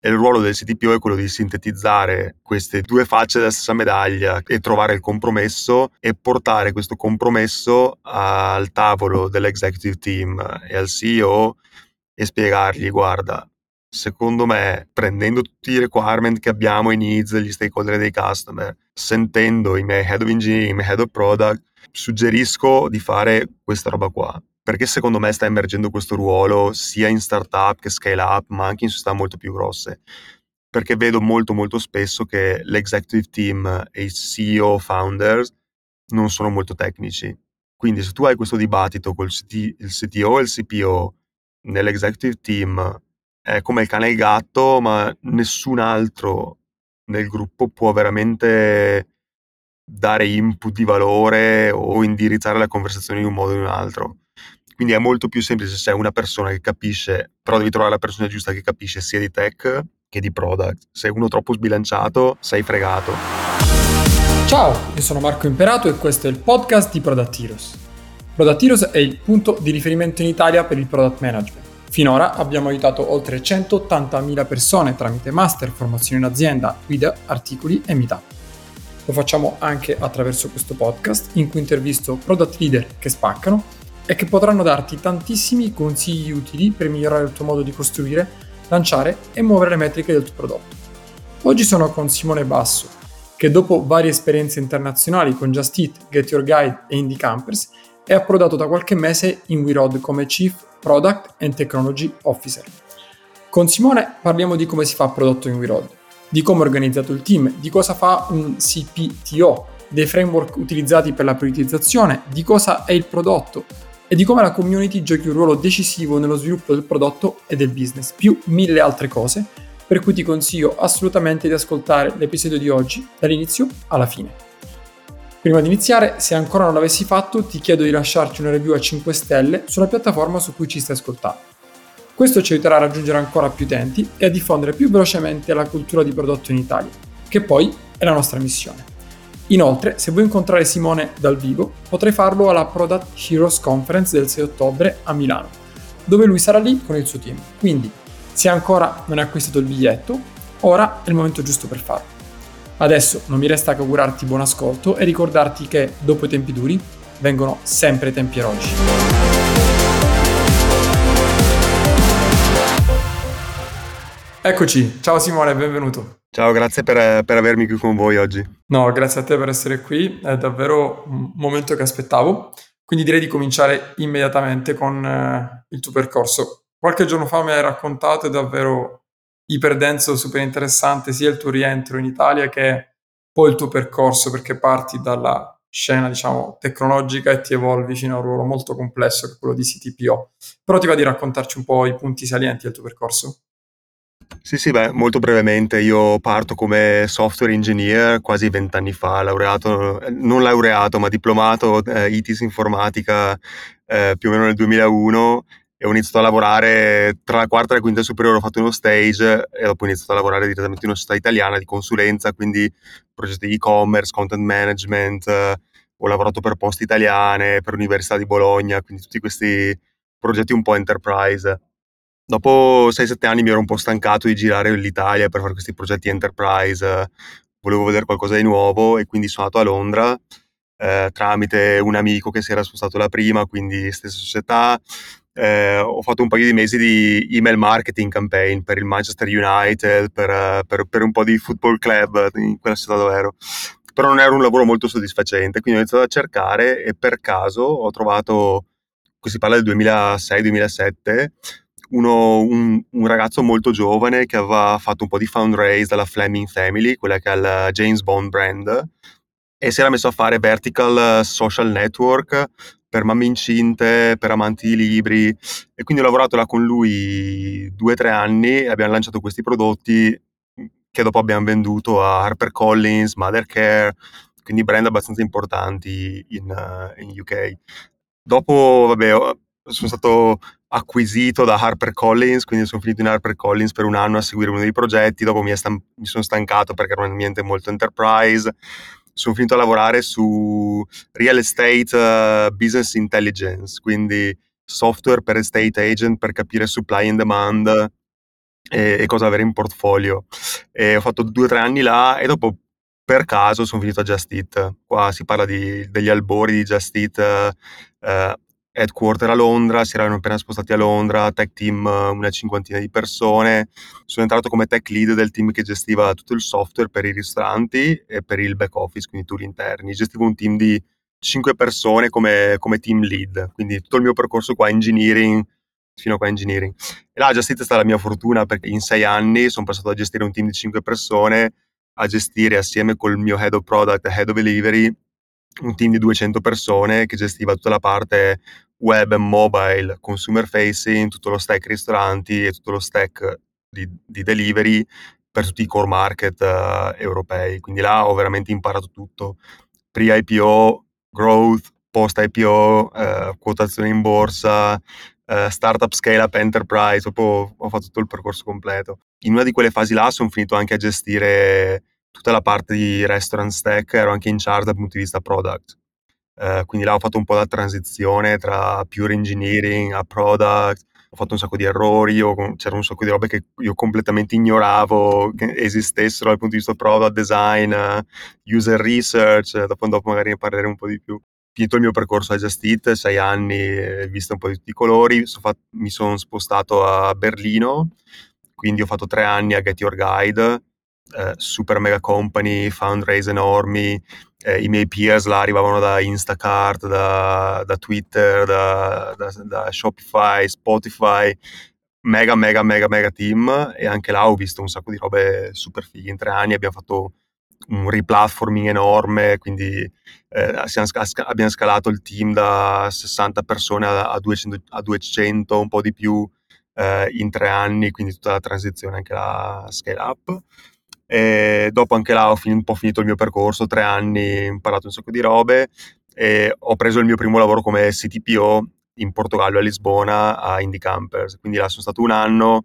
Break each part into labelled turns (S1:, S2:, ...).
S1: E il ruolo del CTPO è quello di sintetizzare queste due facce della stessa medaglia e trovare il compromesso e portare questo compromesso al tavolo dell'executive team e al CEO e spiegargli, guarda, secondo me, prendendo tutti i requirement che abbiamo, i needs, gli stakeholder dei customer, sentendo i miei head of engineering, i miei head of product, suggerisco di fare questa roba qua. Perché secondo me sta emergendo questo ruolo sia in startup che scale up, ma anche in società molto più grosse. Perché vedo molto molto spesso che l'executive team e i CEO founders non sono molto tecnici. Quindi se tu hai questo dibattito con il CTO e il CPO nell'executive team è come il cane e il gatto, ma nessun altro nel gruppo può veramente dare input di valore o indirizzare la conversazione in un modo o in un altro. Quindi è molto più semplice se sei una persona che capisce, però devi trovare la persona giusta che capisce sia di tech che di product. Se uno troppo sbilanciato, sei fregato.
S2: Ciao, io sono Marco Imperato e questo è il podcast di Product Heroes. Product Heroes è il punto di riferimento in Italia per il product management Finora abbiamo aiutato oltre 180.000 persone tramite master, formazione in azienda, guida, articoli e meetup. Lo facciamo anche attraverso questo podcast in cui intervisto product leader che spaccano e che potranno darti tantissimi consigli utili per migliorare il tuo modo di costruire, lanciare e muovere le metriche del tuo prodotto. Oggi sono con Simone Basso, che dopo varie esperienze internazionali con Just Eat, Get Your Guide e Indie Campers è approdato da qualche mese in WeRod come Chief Product and Technology Officer. Con Simone parliamo di come si fa prodotto in WeRoad, di come è organizzato il team, di cosa fa un CPTO, dei framework utilizzati per la prioritizzazione, di cosa è il prodotto e di come la community giochi un ruolo decisivo nello sviluppo del prodotto e del business, più mille altre cose, per cui ti consiglio assolutamente di ascoltare l'episodio di oggi dall'inizio alla fine. Prima di iniziare, se ancora non l'avessi fatto, ti chiedo di lasciarci una review a 5 stelle sulla piattaforma su cui ci stai ascoltando. Questo ci aiuterà a raggiungere ancora più utenti e a diffondere più velocemente la cultura di prodotto in Italia, che poi è la nostra missione. Inoltre, se vuoi incontrare Simone dal vivo, potrai farlo alla Product Heroes Conference del 6 ottobre a Milano, dove lui sarà lì con il suo team. Quindi, se ancora non hai acquistato il biglietto, ora è il momento giusto per farlo. Adesso non mi resta che augurarti buon ascolto e ricordarti che dopo i tempi duri vengono sempre tempi eroici. Eccoci, ciao Simone, benvenuto.
S1: Ciao, grazie per, per, avermi qui con voi oggi.
S2: No, grazie a te per essere qui, è davvero un momento che aspettavo, quindi direi di cominciare immediatamente con eh, il tuo percorso. Qualche giorno fa mi hai raccontato, è davvero iperdenso, super interessante sia il tuo rientro in Italia che poi il tuo percorso perché parti dalla scena diciamo tecnologica e ti evolvi fino a un ruolo molto complesso che è quello di CTPO. Però ti va di raccontarci un po' i punti salienti del tuo percorso?
S1: Sì, sì, beh, molto brevemente, io parto come software engineer quasi vent'anni fa, laureato, non laureato, ma diplomato eh, ITIS informatica eh, più o meno nel 2001 e ho iniziato a lavorare tra la quarta e la quinta superiore, ho fatto uno stage e dopo ho iniziato a lavorare direttamente in una società italiana di consulenza, quindi progetti di e-commerce, content management, eh, ho lavorato per poste italiane, per l'Università di Bologna, quindi tutti questi progetti un po' enterprise. Dopo 6-7 anni mi ero un po' stancato di girare l'Italia per fare questi progetti enterprise, volevo vedere qualcosa di nuovo e quindi sono andato a Londra eh, tramite un amico che si era spostato là prima, quindi stessa società, eh, ho fatto un paio di mesi di email marketing campaign per il Manchester United, per, per, per un po' di football club in quella città dove ero. Però non era un lavoro molto soddisfacente, quindi ho iniziato a cercare e per caso ho trovato, qui si parla del 2006-2007, uno, un, un, ragazzo molto giovane che aveva fatto un po' di fundraise dalla Fleming Family, quella che è il James Bond brand, e si era messo a fare vertical social network per mamme incinte, per amanti di libri e quindi ho lavorato là con lui due o tre anni e abbiamo lanciato questi prodotti che dopo abbiamo venduto a HarperCollins, Mothercare, quindi brand abbastanza importanti in, uh, in UK. Dopo, vabbè, sono stato acquisito da HarperCollins, quindi sono finito in HarperCollins per un anno a seguire uno dei progetti, dopo mi, stan- mi sono stancato perché era un ambiente molto enterprise, sono finito a lavorare su real estate uh, business intelligence, quindi software per estate agent per capire supply and demand e, e cosa avere in portfolio. E ho fatto due o tre anni là e dopo per caso sono finito a Just Eat. Qua si parla di, degli albori di Just Eat, eh, headquarter a Londra, si erano appena spostati a Londra, tech team una cinquantina di persone. Sono entrato come tech lead del team che gestiva tutto il software per i ristoranti e per il back office, quindi tool interni. Gestivo un team di cinque persone come, come team lead, quindi tutto il mio percorso qua engineering fino a qua engineering. E là Eat è stata la mia fortuna perché in sei anni sono passato a gestire un team di cinque persone, a gestire assieme col mio head of product head of delivery un team di 200 persone che gestiva tutta la parte web e mobile, consumer facing, tutto lo stack ristoranti e tutto lo stack di, di delivery per tutti i core market uh, europei. Quindi là ho veramente imparato tutto. Pre-IPO, growth, post-IPO, uh, quotazione in borsa, uh, startup scale-up enterprise, dopo ho fatto tutto il percorso completo. In una di quelle fasi là sono finito anche a gestire tutta la parte di restaurant stack, ero anche in charge dal punto di vista product. Uh, quindi là ho fatto un po' la transizione tra pure engineering a product, ho fatto un sacco di errori, o, c'era un sacco di robe che io completamente ignoravo che esistessero dal punto di vista product design, user research, dopo, dopo magari ne parleremo un po' di più. Finito il mio percorso a Just Eat, sei anni, visto un po' di tutti i colori, so fatto, mi sono spostato a Berlino, quindi ho fatto tre anni a Get Your Guide, eh, super mega company, fundraise enormi, eh, i miei peers là arrivavano da Instacart, da, da Twitter, da, da, da, Shopify, Spotify, mega mega mega mega team e anche là ho visto un sacco di robe super fighe. In tre anni abbiamo fatto un replatforming enorme, quindi eh, abbiamo scalato il team da 60 persone a 200, a 200 un po' di più eh, in tre anni, quindi tutta la transizione anche la scale up. E dopo anche là ho fin- un po' finito il mio percorso, tre anni, ho imparato un sacco di robe e ho preso il mio primo lavoro come CTPO in Portogallo, a Lisbona, a Indie Campers. Quindi là sono stato un anno,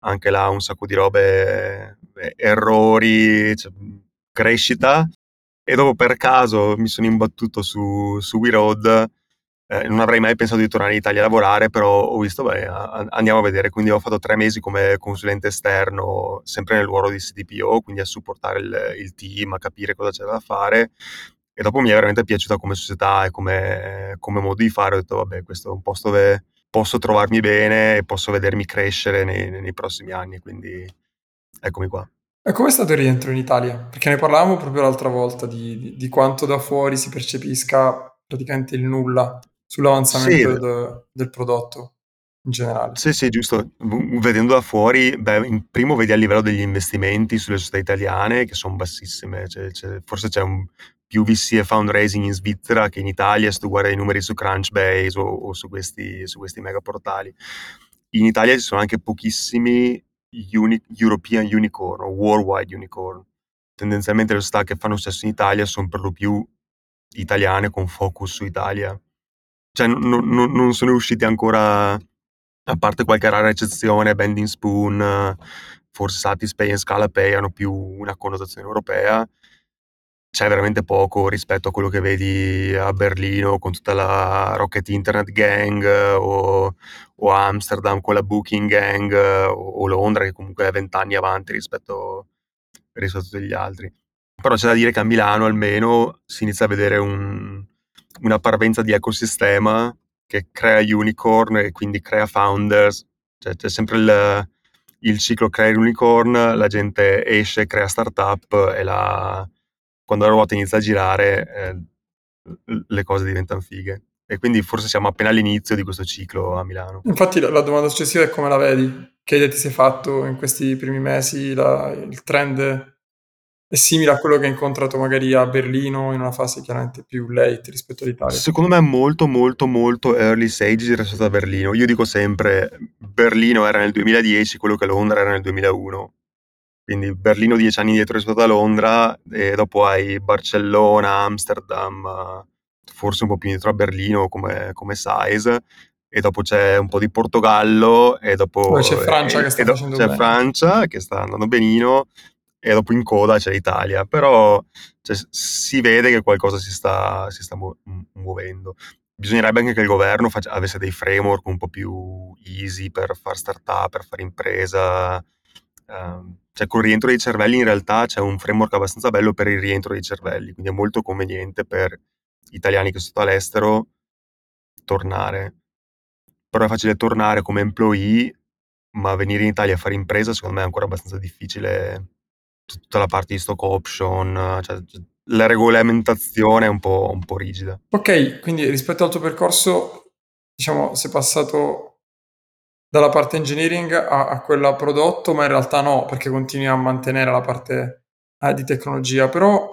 S1: anche là un sacco di robe, eh, errori, cioè, crescita. E dopo per caso mi sono imbattuto su, su We Road eh, non avrei mai pensato di tornare in Italia a lavorare, però ho visto, beh, andiamo a vedere. Quindi ho fatto tre mesi come consulente esterno, sempre nel ruolo di CDPO, quindi a supportare il, il team, a capire cosa c'era da fare. E dopo mi è veramente piaciuta come società e come, come modo di fare. Ho detto, vabbè, questo è un posto dove posso trovarmi bene e posso vedermi crescere nei, nei prossimi anni. Quindi eccomi qua.
S2: E come è stato il rientro in Italia? Perché ne parlavamo proprio l'altra volta di, di, di quanto da fuori si percepisca praticamente il nulla sull'avanzamento sì. del, del prodotto in generale.
S1: Sì, sì, giusto. Vedendo da fuori, beh, in primo vedi a livello degli investimenti sulle società italiane che sono bassissime. Cioè, cioè, forse c'è un più VC e fundraising in Svizzera che in Italia, se tu guardi i numeri su Crunchbase o, o su, questi, su questi mega portali. In Italia ci sono anche pochissimi uni, European Unicorn o Worldwide Unicorn. Tendenzialmente le società che fanno successo in Italia sono per lo più italiane con focus su Italia cioè, non, non, non sono usciti ancora, a parte qualche rara eccezione, Bending Spoon, forse Satispay e Scalapay hanno più una connotazione europea. C'è veramente poco rispetto a quello che vedi a Berlino con tutta la Rocket Internet Gang o, o Amsterdam con la Booking Gang o, Londra che comunque è vent'anni avanti rispetto, rispetto gli altri. Però c'è da dire che a Milano almeno si inizia a vedere un, una parvenza di ecosistema che crea unicorn e quindi crea founders, cioè c'è sempre il, il ciclo crea unicorn, la gente esce, crea startup e la, quando la ruota inizia a girare eh, le cose diventano fighe. E quindi forse siamo appena all'inizio di questo ciclo a Milano.
S2: Infatti la, la domanda successiva è come la vedi? Che idea ti sei fatto in questi primi mesi? La, il trend è simile a quello che hai incontrato magari a Berlino in una fase chiaramente più late rispetto all'Italia?
S1: Secondo me è molto molto molto early stage rispetto a Berlino. Io dico sempre, Berlino era nel 2010 quello che Londra era nel 2001. Quindi Berlino dieci anni dietro rispetto a Londra e dopo hai Barcellona, Amsterdam, forse un po' più indietro a Berlino come, come size e dopo c'è un po' di Portogallo e dopo
S2: Poi c'è Francia
S1: e,
S2: che sta facendo
S1: c'è
S2: bene.
S1: Francia che sta andando benino e dopo in coda c'è l'Italia, però cioè, si vede che qualcosa si sta, si sta mu- muovendo. Bisognerebbe anche che il governo faccia, avesse dei framework un po' più easy per fare startup, per fare impresa, Uh, cioè col rientro dei cervelli in realtà c'è un framework abbastanza bello per il rientro dei cervelli, quindi è molto conveniente per italiani che sono all'estero tornare. Però è facile tornare come employee, ma venire in Italia a fare impresa secondo me è ancora abbastanza difficile. Tutta la parte di stock option, cioè, la regolamentazione è un po', un po' rigida.
S2: Ok, quindi rispetto al tuo percorso, diciamo, sei passato dalla parte engineering a, a, quella prodotto, ma in realtà no, perché continui a mantenere la parte eh, di tecnologia. Però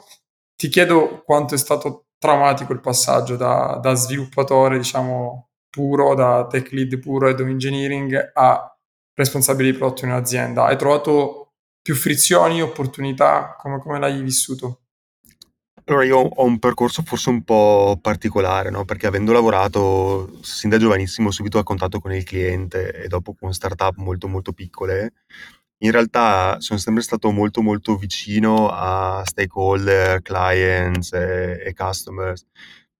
S2: ti chiedo quanto è stato traumatico il passaggio da, da sviluppatore, diciamo, puro, da tech lead puro e of engineering a responsabile di prodotto in un'azienda. Hai trovato più frizioni, opportunità? Come, come l'hai vissuto?
S1: Allora, io ho un percorso forse un po' particolare, no? Perché avendo lavorato sin da giovanissimo subito a contatto con il cliente e dopo con startup molto molto piccole, in realtà sono sempre stato molto molto vicino a stakeholder, clients e, e customers.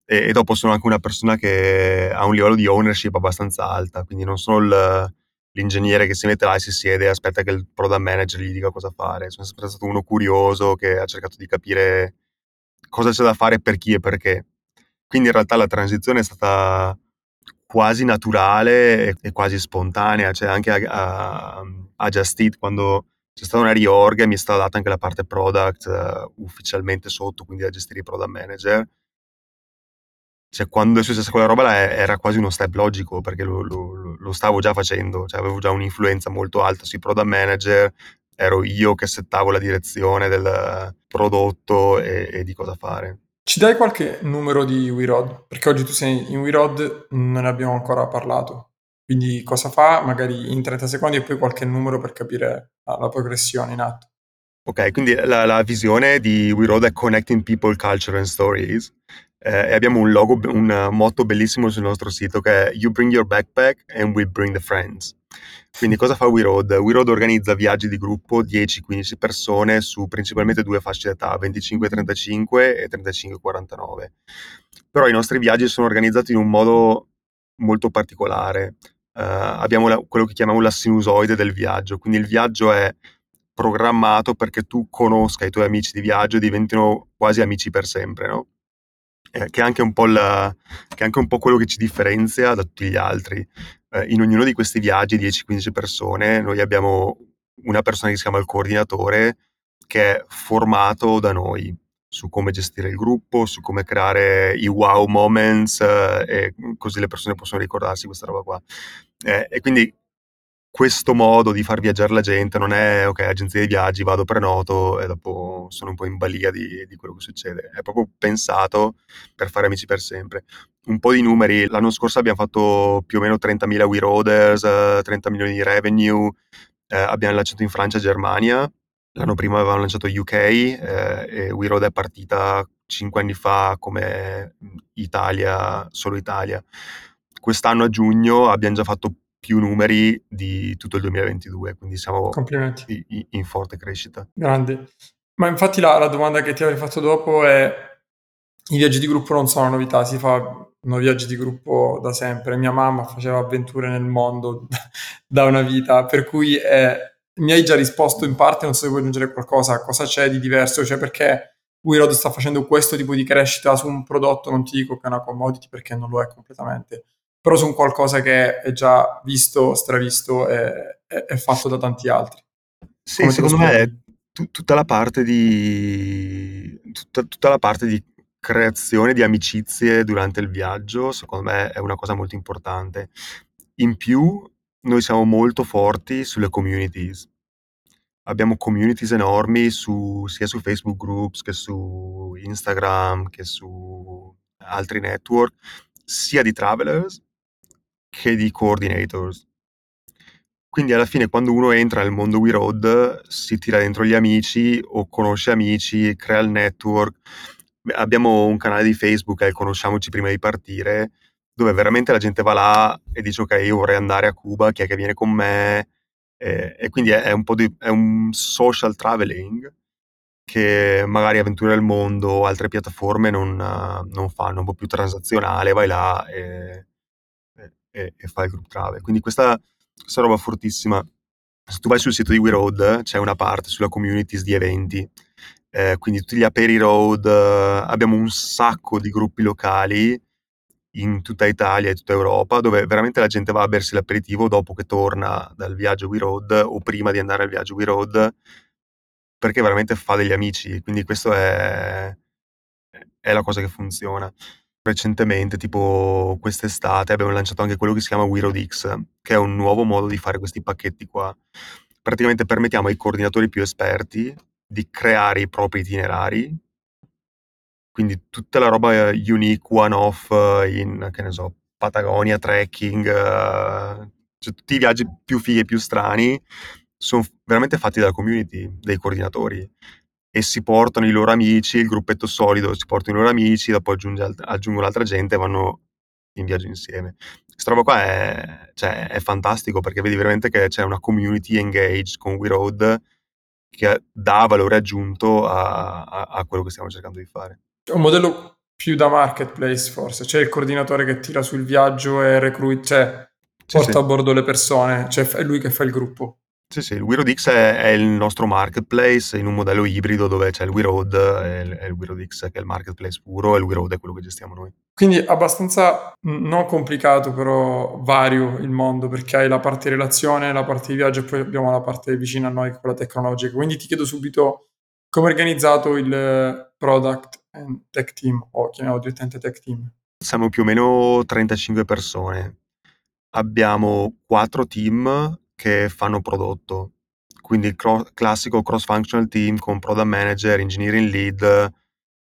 S1: E, e, dopo sono anche una persona che ha un livello di ownership abbastanza alta, quindi non sono il, l'ingegnere che si mette là e si siede e aspetta che il product manager gli dica cosa fare. Sono sempre stato uno curioso che ha cercato di capire cosa c'è da fare per chi e perché. Quindi in realtà la transizione è stata quasi naturale e, quasi spontanea, cioè anche a, a, a Just Eat quando c'è stata una reorg mi è stata data anche la parte product uh, ufficialmente sotto, quindi da gestire i product manager. Cioè, quando è successa quella roba là era quasi uno step logico perché lo, lo, lo stavo già facendo, cioè avevo già un'influenza molto alta sui product manager, ero io che settavo la direzione del prodotto e, e di cosa fare.
S2: Ci dai qualche numero di WeRod? Perché oggi tu sei in WeRod, non ne abbiamo ancora parlato. Quindi cosa fa? Magari in 30 secondi e poi qualche numero per capire la, la progressione in atto.
S1: Ok, quindi la, la visione di WeRoad è Connecting People, Culture and Stories eh, e abbiamo un logo, un motto bellissimo sul nostro sito che è You bring your backpack and we bring the friends. Quindi cosa fa WeRoad? WeRoad organizza viaggi di gruppo 10-15 persone su principalmente due fasce d'età, 25-35 e 35-49. Però i nostri viaggi sono organizzati in un modo molto particolare. Uh, abbiamo la, quello che chiamiamo la sinusoide del viaggio, quindi il viaggio è programmato perché tu conosca i tuoi amici di viaggio e diventino quasi amici per sempre, no? Eh, che, è anche un po la, che è anche un po' quello che ci differenzia da tutti gli altri. Eh, in ognuno di questi viaggi, 10-15 persone, noi abbiamo una persona che si chiama il coordinatore che è formato da noi su come gestire il gruppo, su come creare i wow moments eh, e così le persone possono ricordarsi questa roba qua. Eh, e quindi questo modo di far viaggiare la gente non è ok, agenzia di viaggi, vado prenoto e dopo sono un po' in balia di, di, quello che succede. È proprio pensato per fare amici per sempre. Un po' di numeri, l'anno scorso abbiamo fatto più o meno 30.000 We Roaders, 30 milioni di revenue, eh, abbiamo lanciato in Francia e Germania, l'anno prima avevamo lanciato UK eh, e We Road è partita 5 anni fa come Italia, solo Italia. Quest'anno a giugno abbiamo già fatto più numeri di tutto il 2022, quindi siamo in, forte crescita.
S2: Grande. Ma infatti la, la, domanda che ti avrei fatto dopo è, i viaggi di gruppo non sono novità, si fanno viaggi di gruppo da sempre, mia mamma faceva avventure nel mondo da una vita, per cui è, mi hai già risposto in parte, non so se vuoi aggiungere qualcosa, cosa c'è di diverso, cioè perché WeRoad sta facendo questo tipo di crescita su un prodotto, non ti dico che è una commodity perché non lo è completamente, però su un qualcosa che è già visto, stravisto e, e, fatto da tanti altri.
S1: Sì, Come secondo me è t- tutta la parte di tutta, tutta la parte di creazione di amicizie durante il viaggio, secondo me è una cosa molto importante. In più, noi siamo molto forti sulle communities. Abbiamo communities enormi su, sia su Facebook Groups che su Instagram che su altri network, sia di travelers che di coordinators. Quindi alla fine quando uno entra nel mondo We Road si tira dentro gli amici o conosce amici, crea il network. Abbiamo un canale di Facebook, eh, conosciamoci prima di partire, dove veramente la gente va là e dice ok io vorrei andare a Cuba, chi è che viene con me? Eh, e quindi è, un po' di, è un social traveling che magari Avventure del Mondo o altre piattaforme non, non fanno, un po' più transazionale, vai là e e, e fa il group travel. Quindi questa, questa roba fortissima. se tu vai sul sito di We Road c'è una parte sulla communities di eventi, eh, quindi tutti gli Aperi Road, eh, abbiamo un sacco di gruppi locali in tutta Italia e tutta Europa dove veramente la gente va a bersi l'aperitivo dopo che torna dal viaggio We Road o prima di andare al viaggio We Road perché veramente fa degli amici, quindi questo è, è la cosa che funziona. Recentemente, tipo quest'estate, abbiamo lanciato anche quello che si chiama We Road X, che è un nuovo modo di fare questi pacchetti qua. Praticamente permettiamo ai coordinatori più esperti di creare i propri itinerari, quindi tutta la roba unique, one-off in, che ne so, Patagonia, trekking, uh, cioè tutti i viaggi più fighi e più strani sono veramente fatti dalla community, dei coordinatori e si portano i loro amici, il gruppetto solido si portano i loro amici, dopo aggiunge, aggiungono altra gente e vanno in viaggio insieme. Questa roba qua è, cioè, è fantastico perché vedi veramente che c'è una community engaged con We Road che dà valore aggiunto a, a, a quello che stiamo cercando di fare.
S2: È un modello più da marketplace forse, c'è il coordinatore che tira sul viaggio e recruit, cioè porta sì. a bordo le persone, cioè è lui che fa il gruppo.
S1: Sì, sì, il WeRoadX è, è il nostro marketplace in un modello ibrido dove c'è il WeRoad e il, il WeRoadX che è il marketplace puro e il WeRoad è quello che gestiamo noi.
S2: Quindi abbastanza non complicato però vario il mondo perché hai la parte relazione, la parte di viaggio e poi abbiamo la parte vicina a noi quella tecnologica. Quindi ti chiedo subito come è organizzato il product and tech team o chiamiamolo direttamente tech team.
S1: Siamo più o meno 35 persone. Abbiamo quattro team che fanno prodotto. Quindi il cro- classico cross-functional team con product manager, engineering lead,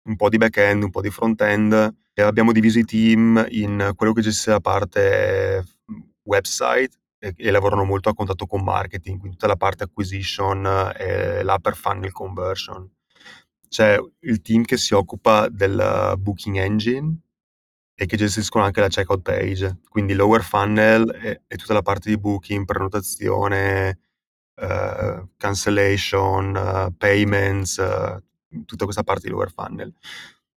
S1: un po' di back-end, un po' di front-end. E abbiamo diviso i team in quello che gestisce la parte website e, e, lavorano molto a contatto con marketing, quindi tutta la parte acquisition e l'upper funnel conversion. C'è il team che si occupa del booking engine, e che gestiscono anche la checkout page, quindi lower funnel e, e tutta la parte di booking, prenotazione, uh, cancellation, uh, payments, uh, tutta questa parte di lower funnel.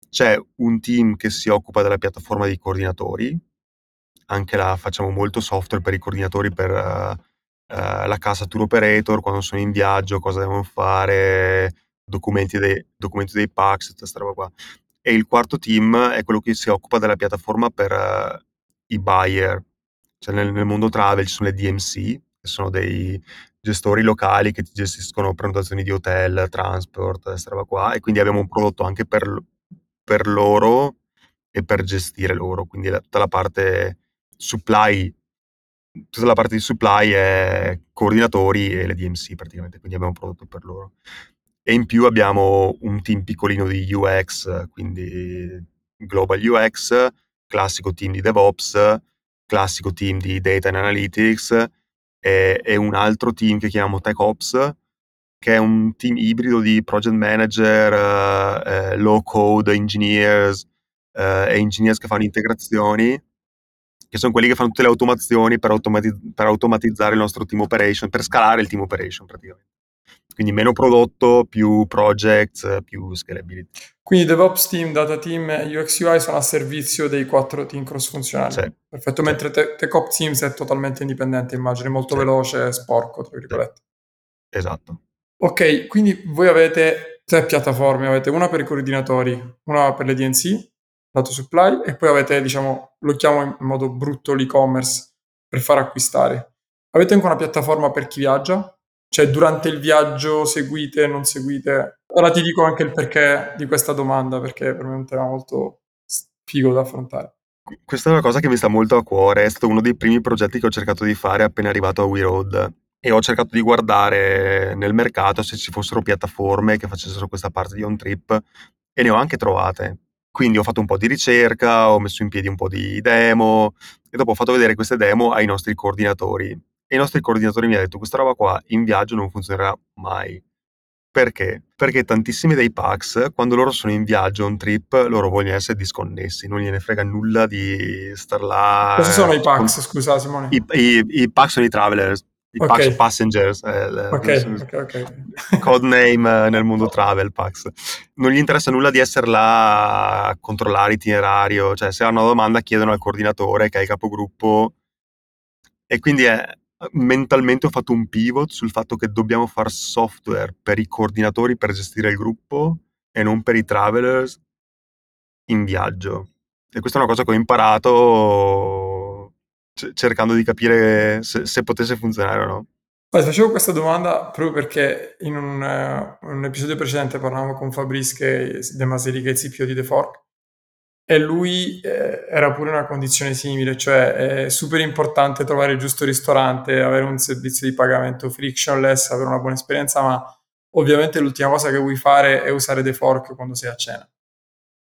S1: C'è un team che si occupa della piattaforma dei coordinatori, anche là facciamo molto software per i coordinatori per la casa tour operator, quando sono in viaggio, cosa devono fare, documenti dei, documenti dei packs, tutta questa roba qua e il quarto team è quello che si occupa della piattaforma per uh, i buyer. Cioè nel, nel, mondo travel ci sono le DMC, che sono dei gestori locali che ti gestiscono prenotazioni di hotel, transport, questa roba qua, e quindi abbiamo un prodotto anche per, per loro e per gestire loro, quindi la, tutta la parte supply tutta la parte di supply è coordinatori e le DMC praticamente, quindi abbiamo un prodotto per loro e in più abbiamo un team piccolino di UX, quindi Global UX, classico team di DevOps, classico team di Data and Analytics e, e un altro team che chiamiamo TechOps, che è un team ibrido di project manager, uh, uh, low code engineers uh, e engineers che fanno integrazioni, che sono quelli che fanno tutte le automazioni per, automati- per automatizzare il nostro team operation, per scalare il team operation praticamente. Quindi meno prodotto, più projects, più scalability.
S2: Quindi DevOps team, data team e UX UI sono a servizio dei quattro team cross funzionali. Sì. Perfetto, sì. mentre te- TechOps Teams è totalmente indipendente, immagino, molto sì. veloce, sporco, tra virgolette.
S1: Esatto.
S2: Ok, quindi voi avete tre piattaforme, avete una per i coordinatori, una per le DNC, lato supply, e poi avete, diciamo, lo chiamo in modo brutto l'e-commerce per far acquistare. Avete anche una piattaforma per chi viaggia, cioè, durante il viaggio seguite, non seguite? Ora ti dico anche il perché di questa domanda, perché per me è un tema molto figo da affrontare.
S1: Questa è una cosa che mi sta molto a cuore, è stato uno dei primi progetti che ho cercato di fare appena arrivato a We Road e ho cercato di guardare nel mercato se ci fossero piattaforme che facessero questa parte di on trip e ne ho anche trovate. Quindi ho fatto un po' di ricerca, ho messo in piedi un po' di demo e dopo ho fatto vedere queste demo ai nostri coordinatori e i nostri coordinatori mi hanno detto questa roba qua in viaggio non funzionerà mai. Perché? Perché tantissimi dei packs, quando loro sono in viaggio, on trip, loro vogliono essere disconnessi, non gliene frega nulla di star là.
S2: Cosa sono i packs, con... scusa Simone?
S1: I, i, I packs sono i travelers, i okay. Pax Passengers, eh,
S2: okay, okay, okay.
S1: codename nel mondo travel Pax. Non gli interessa nulla di essere là a controllare itinerario, cioè se hanno una domanda chiedono al coordinatore che è il capogruppo e quindi è, mentalmente ho fatto un pivot sul fatto che dobbiamo fare software per i coordinatori per gestire il gruppo e non per i travelers in viaggio. E questa è una cosa che ho imparato cercando di capire se, se potesse funzionare o no.
S2: Allora, facevo questa domanda proprio perché in un, uh, un episodio precedente parlavamo con Fabrice De Maseri che è il CPO di The Fork e lui eh, era pure in una condizione simile, cioè è super importante trovare il giusto ristorante, avere un servizio di pagamento frictionless, avere una buona esperienza, ma ovviamente l'ultima cosa che vuoi fare è usare The Fork quando sei a cena.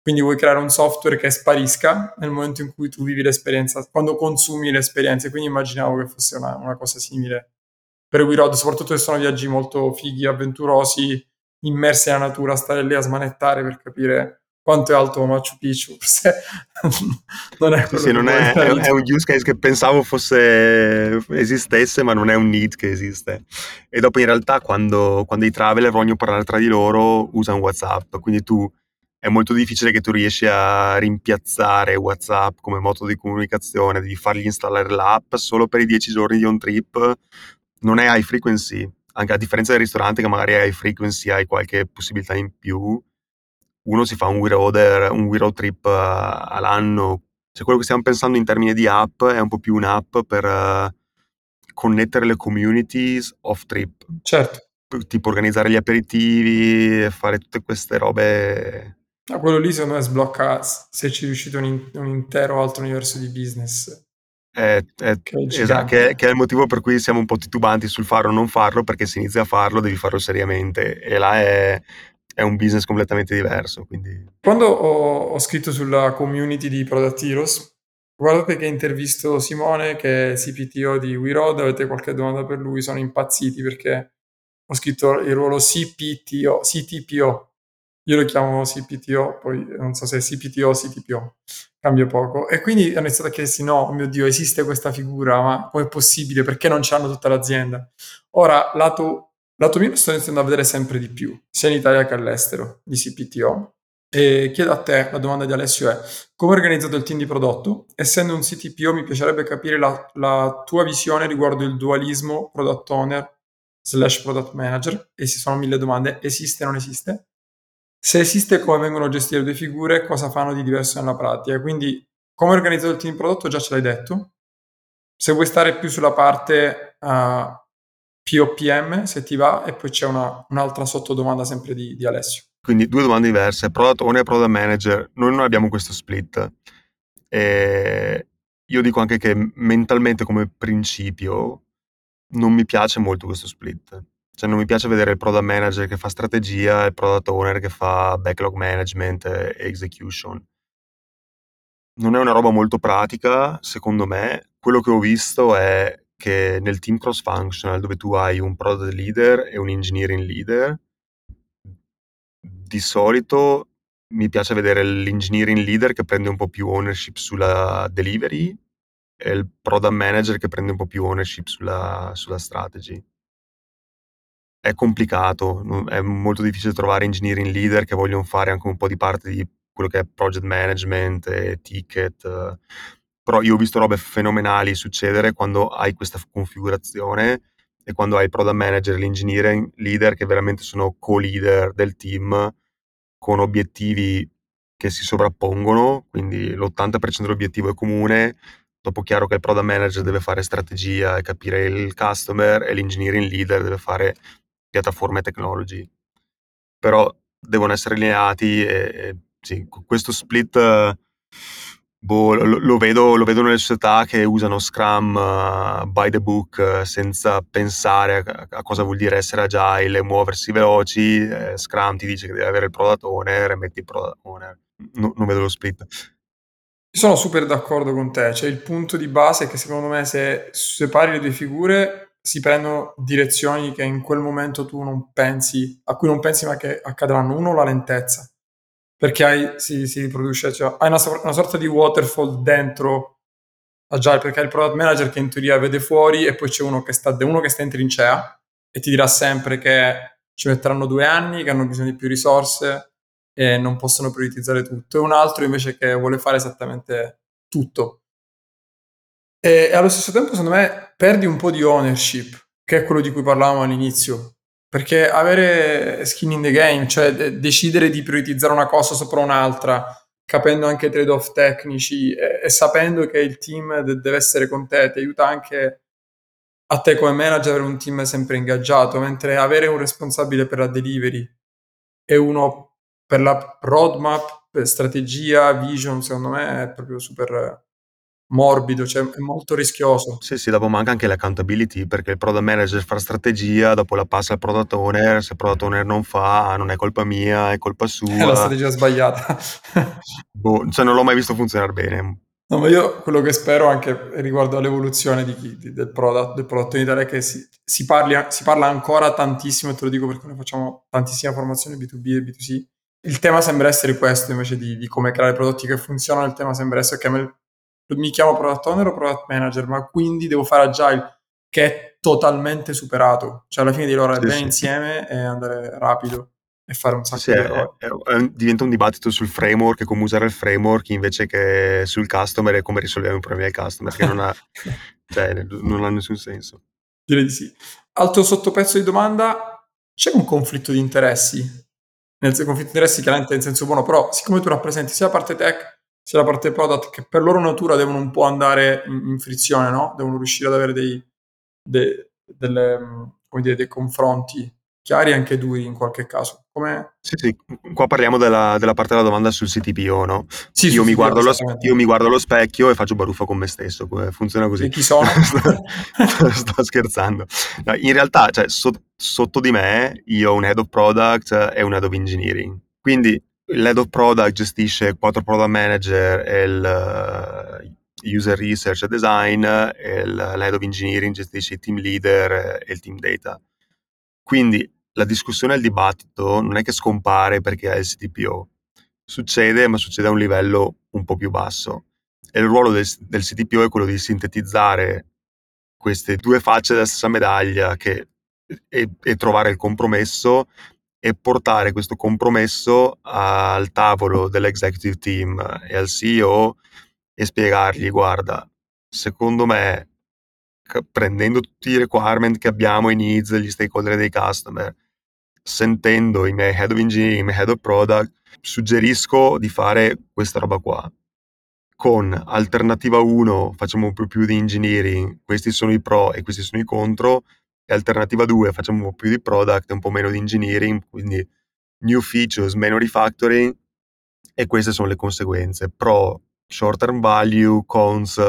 S2: Quindi vuoi creare un software che sparisca nel momento in cui tu vivi l'esperienza, quando consumi l'esperienza. Quindi immaginavo che fosse una, una cosa simile per We Road, soprattutto se sono viaggi molto fighi, avventurosi, immersi nella natura, stare lì a smanettare per capire quanto è alto Machu Picchu.
S1: non è, sì, sì, non è, è, è, un use case che pensavo fosse esistesse, ma non è un need che esiste. E dopo in realtà quando, quando i traveler vogliono parlare tra di loro usano WhatsApp, quindi tu è molto difficile che tu riesci a rimpiazzare WhatsApp come modo di comunicazione, devi fargli installare l'app solo per i 10 giorni di on trip, non è high frequency, anche a differenza del ristorante che magari high frequency, hai qualche possibilità in più, uno si fa un WeRoader, un WeRoad trip uh, all'anno, cioè quello che stiamo pensando in termini di app è un po' più un'app per uh, connettere le communities off trip.
S2: Certo.
S1: Tipo organizzare gli aperitivi, fare tutte queste robe
S2: No, quello lì secondo me sblocca se ci riuscite un, un intero altro universo di business.
S1: È, è, che, è esatto, che, che, è il motivo per cui siamo un po' titubanti sul farlo o non farlo, perché se inizi a farlo devi farlo seriamente e là è, è un business completamente diverso. Quindi...
S2: Quando ho, ho, scritto sulla community di Product Heroes, guardate che intervisto Simone, che è CPTO di WeRoad, avete qualche domanda per lui, sono impazziti perché ho scritto il ruolo CPTO, CTPO, io lo chiamo CPTO, poi non so se è CPTO o CTPO, cambia poco. E quindi hanno iniziato a chiedersi, no, oh mio Dio, esiste questa figura, ma com'è possibile? Perché non ce l'hanno tutta l'azienda? Ora, lato, lato mio, sto iniziando a vedere sempre di più, sia in Italia che all'estero, di CPTO. E chiedo a te, la domanda di Alessio è, come è organizzato il team di prodotto? Essendo un CTPO mi piacerebbe capire la, la tua visione riguardo il dualismo product owner slash product manager, e ci sono mille domande, esiste o non esiste? se esiste come vengono gestite le due figure, cosa fanno di diverso nella pratica. Quindi come organizzato il team prodotto già ce l'hai detto. Se vuoi stare più sulla parte uh, POPM, se ti va, e poi c'è una, un'altra sottodomanda sempre di, di, Alessio.
S1: Quindi due domande diverse, product owner e product manager. Noi non abbiamo questo split. E io dico anche che mentalmente come principio non mi piace molto questo split cioè non mi piace vedere il product manager che fa strategia e il product owner che fa backlog management e execution. Non è una roba molto pratica, secondo me. Quello che ho visto è che nel team cross-functional, dove tu hai un product leader e un engineering leader, di solito mi piace vedere l'engineering leader che prende un po' più ownership sulla delivery e il product manager che prende un po' più ownership sulla, sulla strategy è complicato, è molto difficile trovare engineering leader che vogliono fare anche un po' di parte di quello che è project management e ticket. Però io ho visto robe fenomenali succedere quando hai questa configurazione e quando hai il product manager e l'engineering leader che veramente sono co-leader del team con obiettivi che si sovrappongono, quindi l'80% dell'obiettivo è comune, dopo chiaro che il product manager deve fare strategia e capire il customer e l'engineering leader deve fare piattaforme technology, però devono essere allineati e, e sì, questo split boh, lo, lo, vedo, lo, vedo, nelle società che usano Scrum uh, by the book uh, senza pensare a, a, cosa vuol dire essere agile muoversi veloci. Eh, Scrum ti dice che devi avere il product owner e metti il product owner. No, non vedo lo split.
S2: Sono super d'accordo con te, cioè il punto di base è che secondo me se separi le due figure si prendono direzioni che in quel momento tu non pensi, a cui non pensi ma che accadranno. Uno, la lentezza, perché hai, si, si riproduce, cioè, hai una, una, sorta di waterfall dentro Agile, perché hai il product manager che in teoria vede fuori e poi c'è uno che sta, uno che sta in trincea e ti dirà sempre che ci metteranno due anni, che hanno bisogno di più risorse e non possono prioritizzare tutto, e un altro invece che vuole fare esattamente tutto E allo stesso tempo, secondo me, perdi un po' di ownership, che è quello di cui parlavamo all'inizio. Perché avere skin in the game, cioè de- decidere di prioritizzare una cosa sopra un'altra, capendo anche i trade-off tecnici e, e sapendo che il team de- deve essere con te, ti aiuta anche a te come manager avere un team sempre ingaggiato, mentre avere un responsabile per la delivery e uno per la roadmap, per strategia, vision, secondo me è proprio super morbido, cioè è molto rischioso.
S1: Sì, sì, dopo manca anche l'accountability perché il product manager fa strategia, dopo la passa al product owner, se il product owner non fa non è colpa mia, è colpa sua.
S2: È la strategia sbagliata.
S1: boh, cioè non l'ho mai visto funzionare bene.
S2: No, ma io quello che spero anche riguardo all'evoluzione di, di, del, prodotto, del prodotto in Italia è che si, si, parli, si parla ancora tantissimo, e te lo dico perché noi facciamo tantissima formazione B2B e B2C. Il tema sembra essere questo invece di, di come creare prodotti che funzionano, il tema sembra essere che mi chiamo product owner o product manager, ma quindi devo fare agile, che è totalmente superato. Cioè alla fine di lavorare sì, bene sì. insieme e andare rapido e fare un sacco
S1: sì,
S2: di
S1: è, diventa un dibattito sul framework e come usare il framework invece che sul customer e come risolviamo i problemi del customer, che non ha, cioè, non ha nessun senso.
S2: Direi di sì. Altro sottopezzo di domanda, c'è un conflitto di interessi? Nel conflitto di interessi chiaramente in senso buono, però siccome tu rappresenti sia la parte tech sia la parte product che per loro natura devono un po' andare in, in frizione, no? Devono riuscire ad avere dei, de, delle, dire, dei confronti chiari anche duri in qualche caso. Come...
S1: Sì, sì, qua parliamo della, della, parte della domanda sul CTPO, no?
S2: Sì,
S1: io, mi
S2: CTPO,
S1: lo, io, mi guardo allo specchio e faccio baruffa con me stesso, funziona così.
S2: E chi sono?
S1: sto, sto, scherzando. No, in realtà, cioè, so, sotto di me, io ho un head of product e un head of engineering. Quindi l'head of product gestisce quattro product manager e il uh, user research e design e l'head of engineering gestisce i team leader e il team data. Quindi la discussione e il dibattito non è che scompare perché è il CTPO. Succede, ma succede a un livello un po' più basso. E il ruolo del, del CTPO è quello di sintetizzare queste due facce della stessa medaglia che, e, e trovare il compromesso e portare questo compromesso al tavolo dell'executive team e al CEO e spiegargli guarda, secondo me prendendo tutti i requirement che abbiamo, i needs degli stakeholder dei customer, sentendo i miei head of engineering, i miei head of product, suggerisco di fare questa roba qua. Con alternativa 1 facciamo un po' più di engineering, questi sono i pro e questi sono i contro, e alternativa 2 facciamo un po' più di product un po' meno di engineering, quindi new features, meno refactoring e queste sono le conseguenze. Pro, short term value, cons,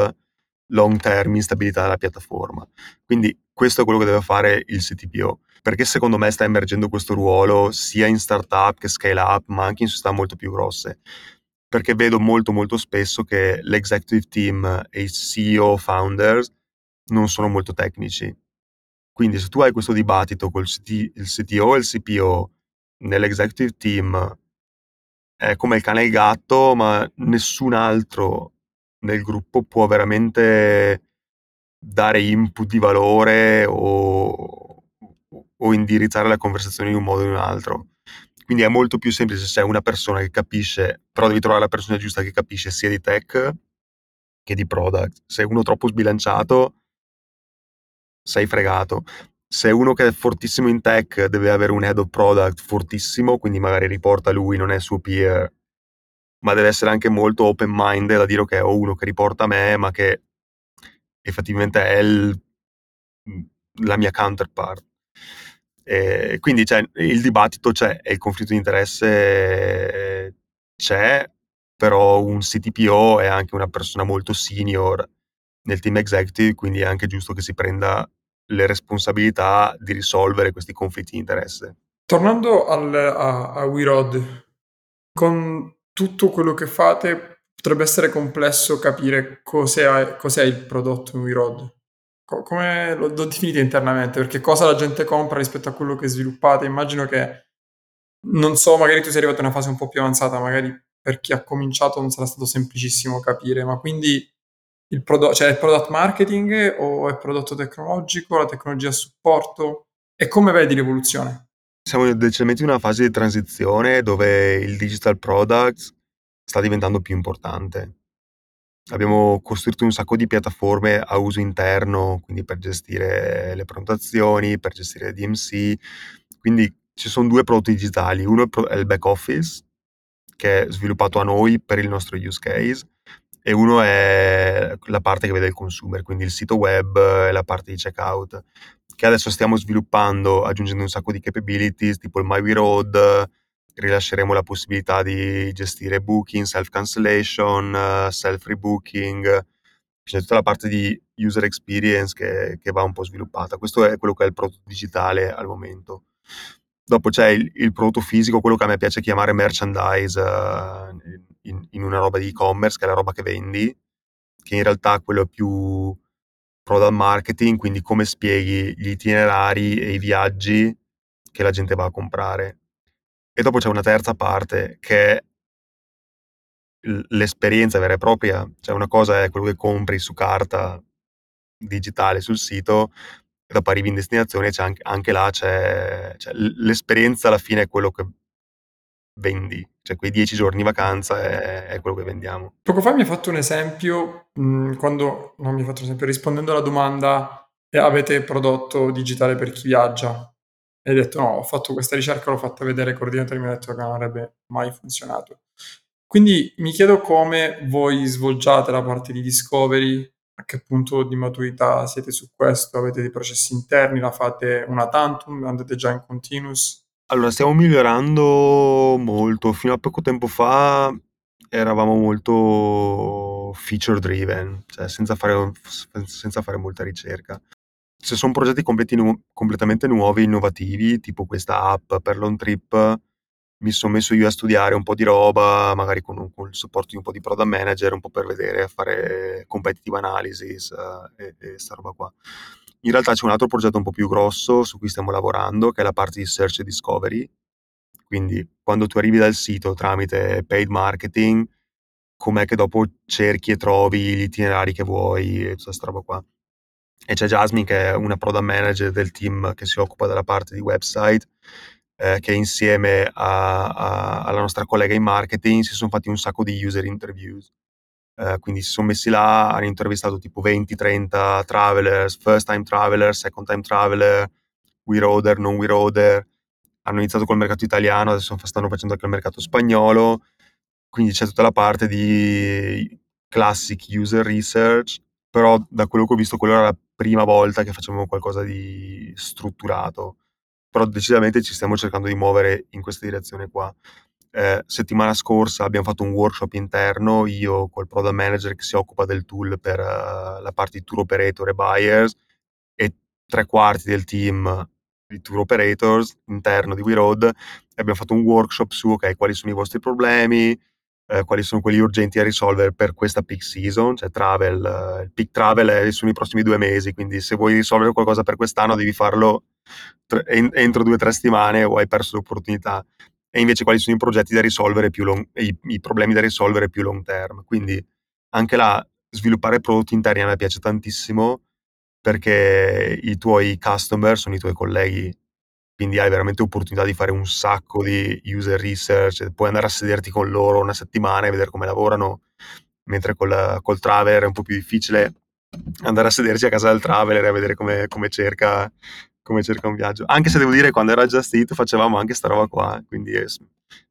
S1: long term instabilità della piattaforma. Quindi questo è quello che deve fare il CTPO, perché secondo me sta emergendo questo ruolo sia in startup che scale up, ma anche in società molto più grosse. Perché vedo molto molto spesso che l'executive team e i CEO founders non sono molto tecnici quindi se tu hai questo dibattito con il CTO e il CPO nell'executive team, è come il cane e il gatto, ma nessun altro nel gruppo può veramente dare input di valore o, o indirizzare la conversazione in un modo o in un altro. Quindi è molto più semplice se c'è una persona che capisce, però devi trovare la persona giusta che capisce sia di tech che di product. Se è uno troppo sbilanciato, sei fregato. Se uno che è fortissimo in tech deve avere un head of product fortissimo, quindi magari riporta lui, non è suo peer, ma deve essere anche molto open minded a dire ok, ho uno che riporta a me, ma che effettivamente è il, la mia counterpart. E quindi cioè, il dibattito c'è e il conflitto di interesse c'è, però un CTPO è anche una persona molto senior nel team executive, quindi è anche giusto che si prenda le responsabilità di risolvere questi conflitti di interesse.
S2: Tornando al, a, a WeRod, con tutto quello che fate potrebbe essere complesso capire cos'è, cos'è il prodotto in WeRod. Come lo, lo definite internamente? Perché cosa la gente compra rispetto a quello che sviluppate? Immagino che, non so, magari tu sei arrivato in una fase un po' più avanzata, magari per chi ha cominciato non sarà stato semplicissimo capire, ma quindi il prodotto, cioè il product marketing o il prodotto tecnologico, la tecnologia a supporto? E come vedi l'evoluzione?
S1: Siamo decisamente in una fase di transizione dove il digital product sta diventando più importante. abbiamo costruito un sacco di piattaforme a uso interno, quindi per gestire le prenotazioni, per gestire DMC. Quindi ci sono due prodotti digitali, uno è il back office, che è sviluppato a noi per il nostro use case, e uno è la parte che vede il consumer, quindi il sito web e la parte di checkout, che adesso stiamo sviluppando aggiungendo un sacco di capabilities, tipo il My We Road, rilasceremo la possibilità di gestire booking, self-cancellation, self-rebooking, c'è tutta la parte di user experience che, che, va un po' sviluppata. Questo è quello che è il prodotto digitale al momento. Dopo c'è il, il prodotto fisico, quello che a me piace chiamare merchandise uh, in, in, una roba di e-commerce, che è la roba che vendi, che in realtà quello è più product marketing, quindi come spieghi gli itinerari e i viaggi che la gente va a comprare. E dopo c'è una terza parte che è l'esperienza vera e propria, cioè una cosa è quello che compri su carta digitale sul sito, e dopo arrivi in destinazione, c'è anche, anche là c'è, cioè, l'esperienza alla fine è quello che vendi, cioè quei dieci giorni di vacanza è, è, quello che vendiamo.
S2: Poco fa mi hai fatto un esempio, mh, quando, non mi hai fatto un esempio, rispondendo alla domanda eh, avete prodotto digitale per chi viaggia? E hai detto no, ho fatto questa ricerca, l'ho fatta vedere ai coordinatori mi ha detto che non avrebbe mai funzionato. Quindi mi chiedo come voi svolgiate la parte di discovery, a che punto di maturità siete su questo, avete dei processi interni, la fate una tantum, andate già in continuous?
S1: Allora, stiamo migliorando molto. Fino a poco tempo fa eravamo molto feature driven, cioè senza fare, senza fare molta ricerca. Se sono progetti nu- completamente nuovi, innovativi, tipo questa app per l'on trip, mi sono messo io a studiare un po' di roba, magari con, con, il supporto di un po' di product manager, un po' per vedere, fare competitive analysis uh, e, e sta roba qua. In realtà c'è un altro progetto un po' più grosso su cui stiamo lavorando, che è la parte di search e discovery. Quindi quando tu arrivi dal sito tramite paid marketing, com'è che dopo cerchi e trovi gli itinerari che vuoi e tutta questa roba qua. E c'è Jasmine che è una product manager del team che si occupa della parte di website eh, che insieme a, a, alla nostra collega in marketing si sono fatti un sacco di user interviews. Eh, quindi si sono messi là, hanno intervistato tipo 20-30 travelers, first time traveler, second time traveler, we roader, non we roader. Hanno iniziato col mercato italiano, adesso stanno facendo anche il mercato spagnolo. Quindi c'è tutta la parte di classic user research, però da quello che ho visto, quella era la prima volta che facevamo qualcosa di strutturato però decisamente ci stiamo cercando di muovere in questa direzione qua. Eh, settimana scorsa abbiamo fatto un workshop interno, io col product manager che si occupa del tool per uh, la parte di tour operator e buyers e tre quarti del team di tour operators interno di WeRoad abbiamo fatto un workshop su ok, quali sono i vostri problemi, eh, quali sono quelli urgenti da risolvere per questa peak season, cioè travel, eh, il peak travel è, sono i prossimi due mesi, quindi se vuoi risolvere qualcosa per quest'anno devi farlo entro due o tre settimane o hai perso l'opportunità. E invece quali sono i progetti da risolvere più long, i, i problemi da risolvere più long term. Quindi anche là sviluppare prodotti interni a me piace tantissimo perché i tuoi customer sono i tuoi colleghi quindi hai veramente opportunità di fare un sacco di user research, puoi andare a sederti con loro una settimana e vedere come lavorano, mentre col, col traveler è un po' più difficile andare a sedersi a casa del traveler e vedere come, come, cerca, come cerca un viaggio. Anche se devo dire, quando era Just Eat facevamo anche sta roba qua, quindi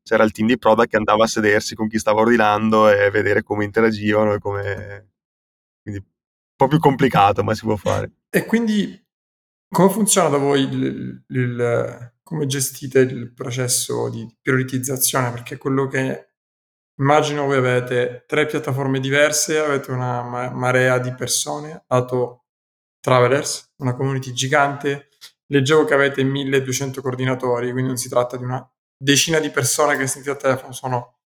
S1: c'era il team di product che andava a sedersi con chi stava ordinando e vedere come interagivano e come... Quindi un po' più complicato, ma si può fare.
S2: E quindi come funziona da voi il, il, come gestite il processo di prioritizzazione? Perché quello che immagino voi avete tre piattaforme diverse, avete una marea di persone, lato travelers, una community gigante. Leggevo che avete 1200 coordinatori, quindi non si tratta di una decina di persone che sentite al telefono, sono,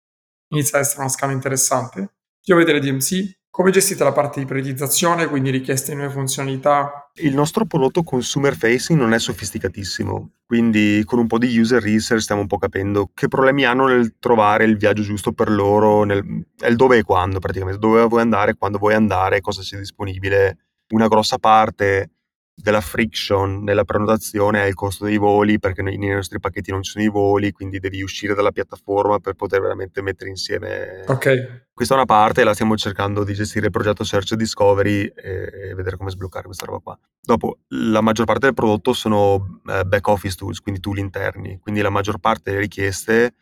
S2: inizia ad essere una scala interessante. Io avete le DMC, come gestite la parte di priorizzazione, quindi richieste di nuove funzionalità?
S1: Il nostro prodotto consumer facing non è sofisticatissimo, quindi con un po' di user research stiamo un po' capendo che problemi hanno nel trovare il viaggio giusto per loro, nel, il dove e quando praticamente, dove vuoi andare, quando vuoi andare, cosa c'è disponibile. Una grossa parte della friction nella prenotazione è il costo dei voli, perché nei, nei, nostri pacchetti non ci sono i voli, quindi devi uscire dalla piattaforma per poter veramente mettere insieme.
S2: Ok.
S1: Questa è una parte, la stiamo cercando di gestire il progetto Search Discovery e, e vedere come sbloccare questa roba qua. Dopo, la maggior parte del prodotto sono eh, back office tools, quindi tool interni, quindi la maggior parte delle richieste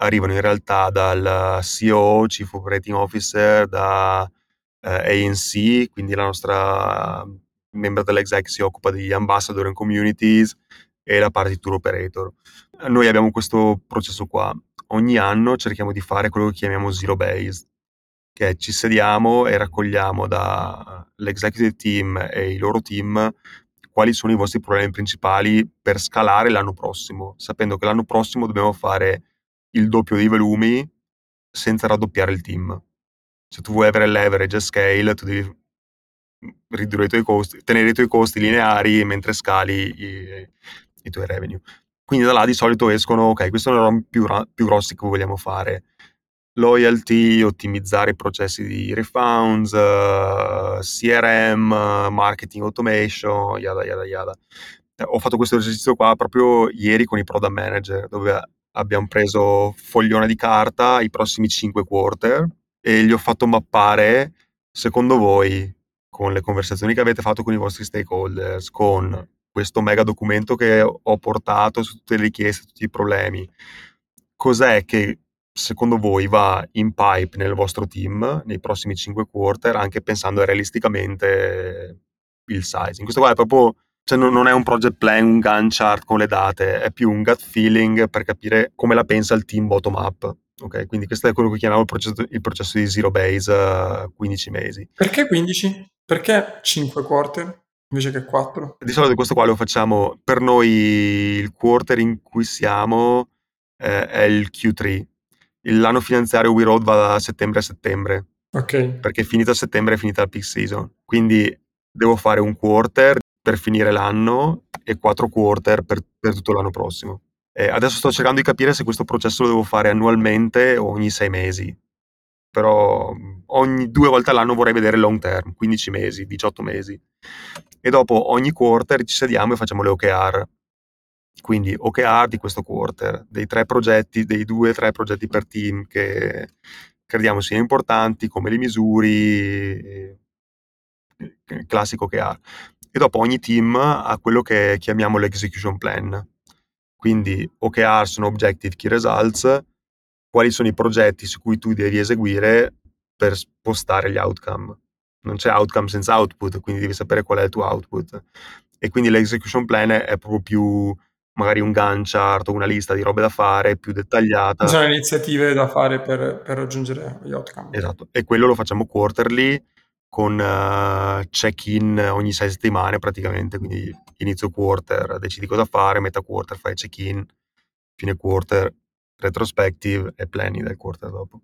S1: arrivano in realtà dal CEO, Chief Operating Officer, da eh, ANC, quindi la nostra membro dell'exec si occupa degli ambassador and communities e la parte di tour operator. Noi abbiamo questo processo qua. Ogni anno cerchiamo di fare quello che chiamiamo zero based, che ci sediamo e raccogliamo dall'executive team e i loro team quali sono i vostri problemi principali per scalare l'anno prossimo, sapendo che l'anno prossimo dobbiamo fare il doppio dei volumi senza raddoppiare il team. Se tu vuoi avere leverage a scale, tu devi ridurre i tuoi costi, tenere i tuoi costi lineari mentre scali i, i tuoi revenue. Quindi da là di solito escono, ok, questi sono i più, più grossi che vogliamo fare. Loyalty, ottimizzare i processi di refunds, uh, CRM, marketing automation, yada yada yada. Eh, ho fatto questo esercizio qua proprio ieri con i product manager, dove abbiamo preso foglione di carta i prossimi 5 quarter e gli ho fatto mappare, secondo voi, con le conversazioni che avete fatto con i vostri stakeholders, con questo mega documento che ho portato su tutte le richieste, tutti i problemi, cos'è che secondo voi va in pipe nel vostro team nei prossimi 5 quarter, anche pensando realisticamente il size? In questo qua è proprio, cioè non è un project plan, un Gantt chart con le date, è più un gut feeling per capire come la pensa il team bottom up. Ok, quindi questo è quello che chiamiamo il processo, il processo di zero base uh, 15 mesi.
S2: Perché 15? Perché 5 quarter invece che 4?
S1: Di solito questo qua lo facciamo per noi il quarter in cui siamo eh, è il Q3. L'anno finanziario We Road va da settembre a settembre.
S2: Ok.
S1: Perché finita a settembre è finita la peak season. Quindi devo fare un quarter per finire l'anno e quattro quarter per, per tutto l'anno prossimo. Eh, adesso sto cercando di capire se questo processo lo devo fare annualmente o ogni sei mesi però ogni due volte all'anno vorrei vedere long term, 15 mesi, 18 mesi. E dopo ogni quarter ci sediamo e facciamo le OKR. Quindi OKR di questo quarter, dei tre progetti, dei due o tre progetti per team che crediamo siano importanti, come li misuri, classico OKR. E dopo ogni team ha quello che chiamiamo l'execution plan. Quindi OKR sono Objective Key Results, quali sono i progetti su cui tu devi eseguire per spostare gli outcome. Non c'è outcome senza output, quindi devi sapere qual è il tuo output. E quindi l'execution plan è proprio più magari un Gantt chart o una lista di robe da fare più dettagliata.
S2: Ci sono iniziative da fare per, per raggiungere gli outcome.
S1: Esatto, e quello lo facciamo quarterly con uh, check-in ogni sei settimane praticamente, quindi inizio quarter decidi cosa fare, metà quarter fai check-in, fine quarter retrospective e planning del quarter dopo.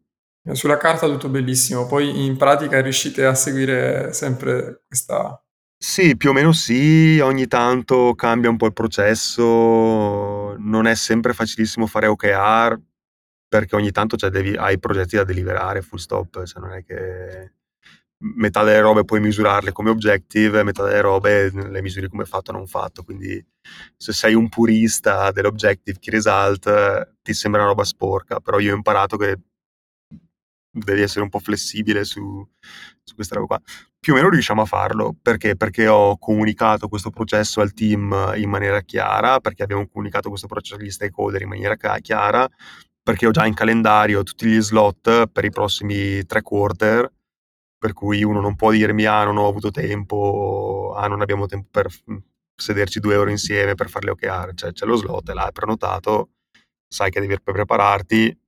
S2: Sulla carta tutto bellissimo, poi in pratica riuscite a seguire sempre questa...
S1: Sì, più o meno sì, ogni tanto cambia un po' il processo, non è sempre facilissimo fare OKR perché ogni tanto cioè, devi, hai progetti da deliberare, full stop, cioè non è che metà delle robe puoi misurarle come objective, metà delle robe le misuri come fatto o non fatto. Quindi se sei un purista dell'objective key result ti sembra una roba sporca, però io ho imparato che devi essere un po' flessibile su, su questa roba qua. Più o meno riusciamo a farlo, perché? Perché ho comunicato questo processo al team in maniera chiara, perché abbiamo comunicato questo processo agli stakeholder in maniera chiara, perché ho già in calendario tutti gli slot per i prossimi tre quarter, per cui uno non può dirmi ah non ho avuto tempo, ah non abbiamo tempo per sederci due ore insieme per fare le OKR, cioè c'è lo slot, è là, è prenotato, sai che devi prepararti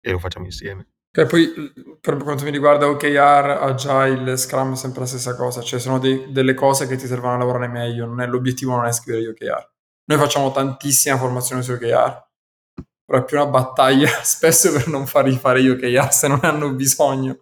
S1: e lo facciamo insieme.
S2: E poi per quanto mi riguarda OKR, Agile, Scrum è sempre la stessa cosa, cioè sono dei, delle cose che ti servono a lavorare meglio, non è, l'obiettivo non è scrivere gli OKR. Noi facciamo tantissima formazione su OKR, però è più una battaglia spesso per non fargli fare gli OKR se non hanno bisogno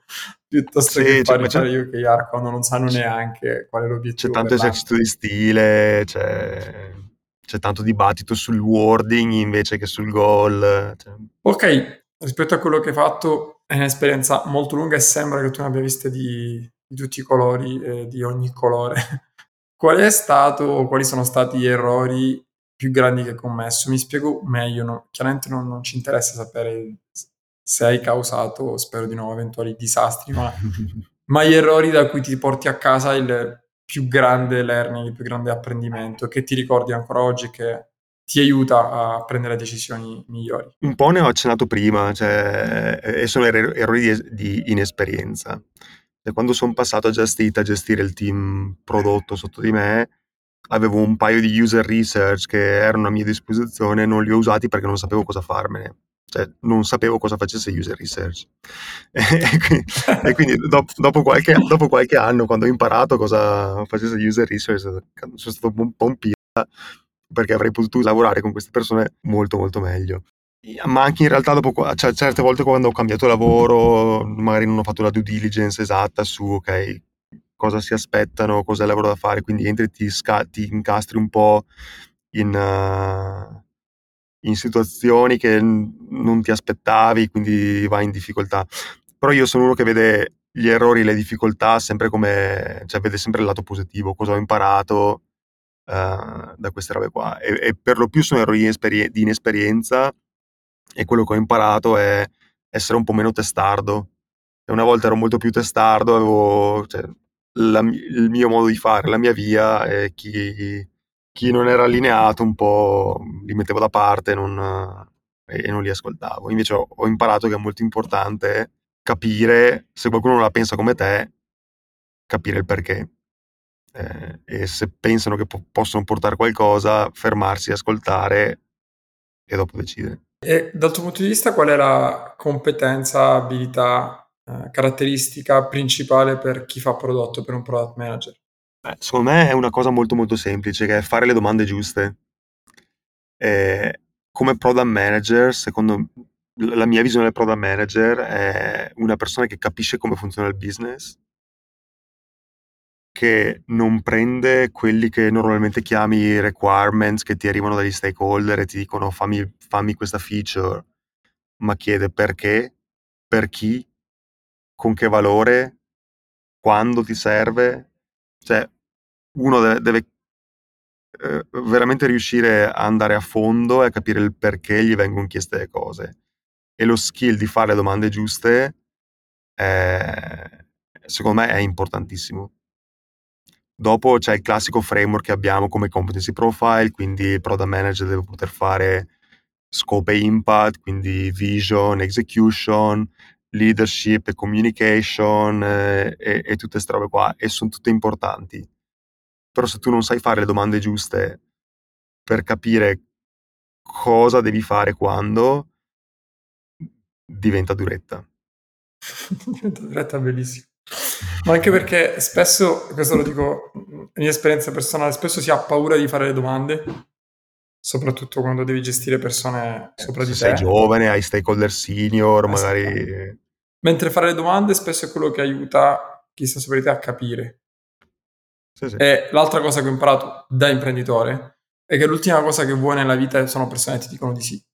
S2: piuttosto sì, che fare fare io che quando non sanno neanche qual è l'obiettivo.
S1: C'è tanto esercizio di stile, c'è, c'è, tanto dibattito sul wording invece che sul goal. Cioè.
S2: Ok, rispetto a quello che hai fatto, è un'esperienza molto lunga e sembra che tu ne abbia viste di, di tutti i colori e di ogni colore. qual è stato, quali sono stati gli errori più grandi che hai commesso? Mi spiego meglio, no? chiaramente non, non, ci interessa sapere se hai causato, spero di no, eventuali disastri, ma, ma gli errori da cui ti porti a casa il più grande learning, il più grande apprendimento, che ti ricordi ancora oggi che ti aiuta a prendere decisioni migliori.
S1: Un po' ne ho accennato prima, cioè, e sono er- errori di, di inesperienza. E quando sono passato a Just a gestire il team prodotto sotto di me, avevo un paio di user research che erano a mia disposizione, non li ho usati perché non sapevo cosa farmene. Cioè, non sapevo cosa facesse user research. e, quindi, dopo, dopo, qualche, dopo, qualche, anno, quando ho imparato cosa facesse user research, sono stato un po' un pirla perché avrei potuto lavorare con queste persone molto molto meglio. Ma anche in realtà dopo, cioè, certe volte quando ho cambiato lavoro, magari non ho fatto la due diligence esatta su, ok, cosa si aspettano, cosa è il lavoro da fare, quindi entri e ti, sca- ti incastri un po' in, uh, in situazioni che non ti aspettavi, quindi vai in difficoltà. Però io sono uno che vede gli errori le difficoltà sempre come, cioè vede sempre il lato positivo, cosa ho imparato uh, da queste robe qua. E, e, per lo più sono errori di, inesperi- di inesperienza e quello che ho imparato è essere un po' meno testardo. E una volta ero molto più testardo, avevo cioè, la, il mio modo di fare, la mia via e chi, chi, non era allineato un po' li mettevo da parte non, e non li ascoltavo. Invece ho, ho, imparato che è molto importante capire, se qualcuno non la pensa come te, capire il perché. Eh, e se pensano che po- possono portare qualcosa, fermarsi, ascoltare e dopo decidere.
S2: E dal tuo punto di vista qual è la competenza, abilità, eh, caratteristica principale per chi fa prodotto, per un product manager?
S1: Eh, secondo me è una cosa molto molto semplice, che è fare le domande giuste. Eh, come product manager, secondo la mia visione del product manager è una persona che capisce come funziona il business, che non prende quelli che normalmente chiami requirements che ti arrivano dagli stakeholder e ti dicono fammi, fammi questa feature, ma chiede perché, per chi, con che valore, quando ti serve. Cioè, uno deve, deve eh, veramente riuscire a andare a fondo e a capire il perché gli vengono chieste le cose. E lo skill di fare le domande giuste, è, secondo me, è importantissimo. Dopo c'è il classico framework che abbiamo come competency profile, quindi il product manager deve poter fare scope e impact, quindi vision, execution, leadership e communication eh, e, e, tutte queste robe qua, e sono tutte importanti. Però se tu non sai fare le domande giuste per capire cosa devi fare quando, diventa duretta.
S2: diventa duretta bellissimo. Ma anche perché spesso, questo lo dico in mia esperienza personale, spesso si ha paura di fare le domande, soprattutto quando devi gestire persone sopra di
S1: Se
S2: te.
S1: sei giovane, hai stakeholder senior, esatto. magari...
S2: Mentre fare le domande spesso è quello che aiuta chi sta sopra di te a capire. Sì, sì. E l'altra cosa che ho imparato da imprenditore è che l'ultima cosa che vuoi nella vita sono persone che ti dicono di sì.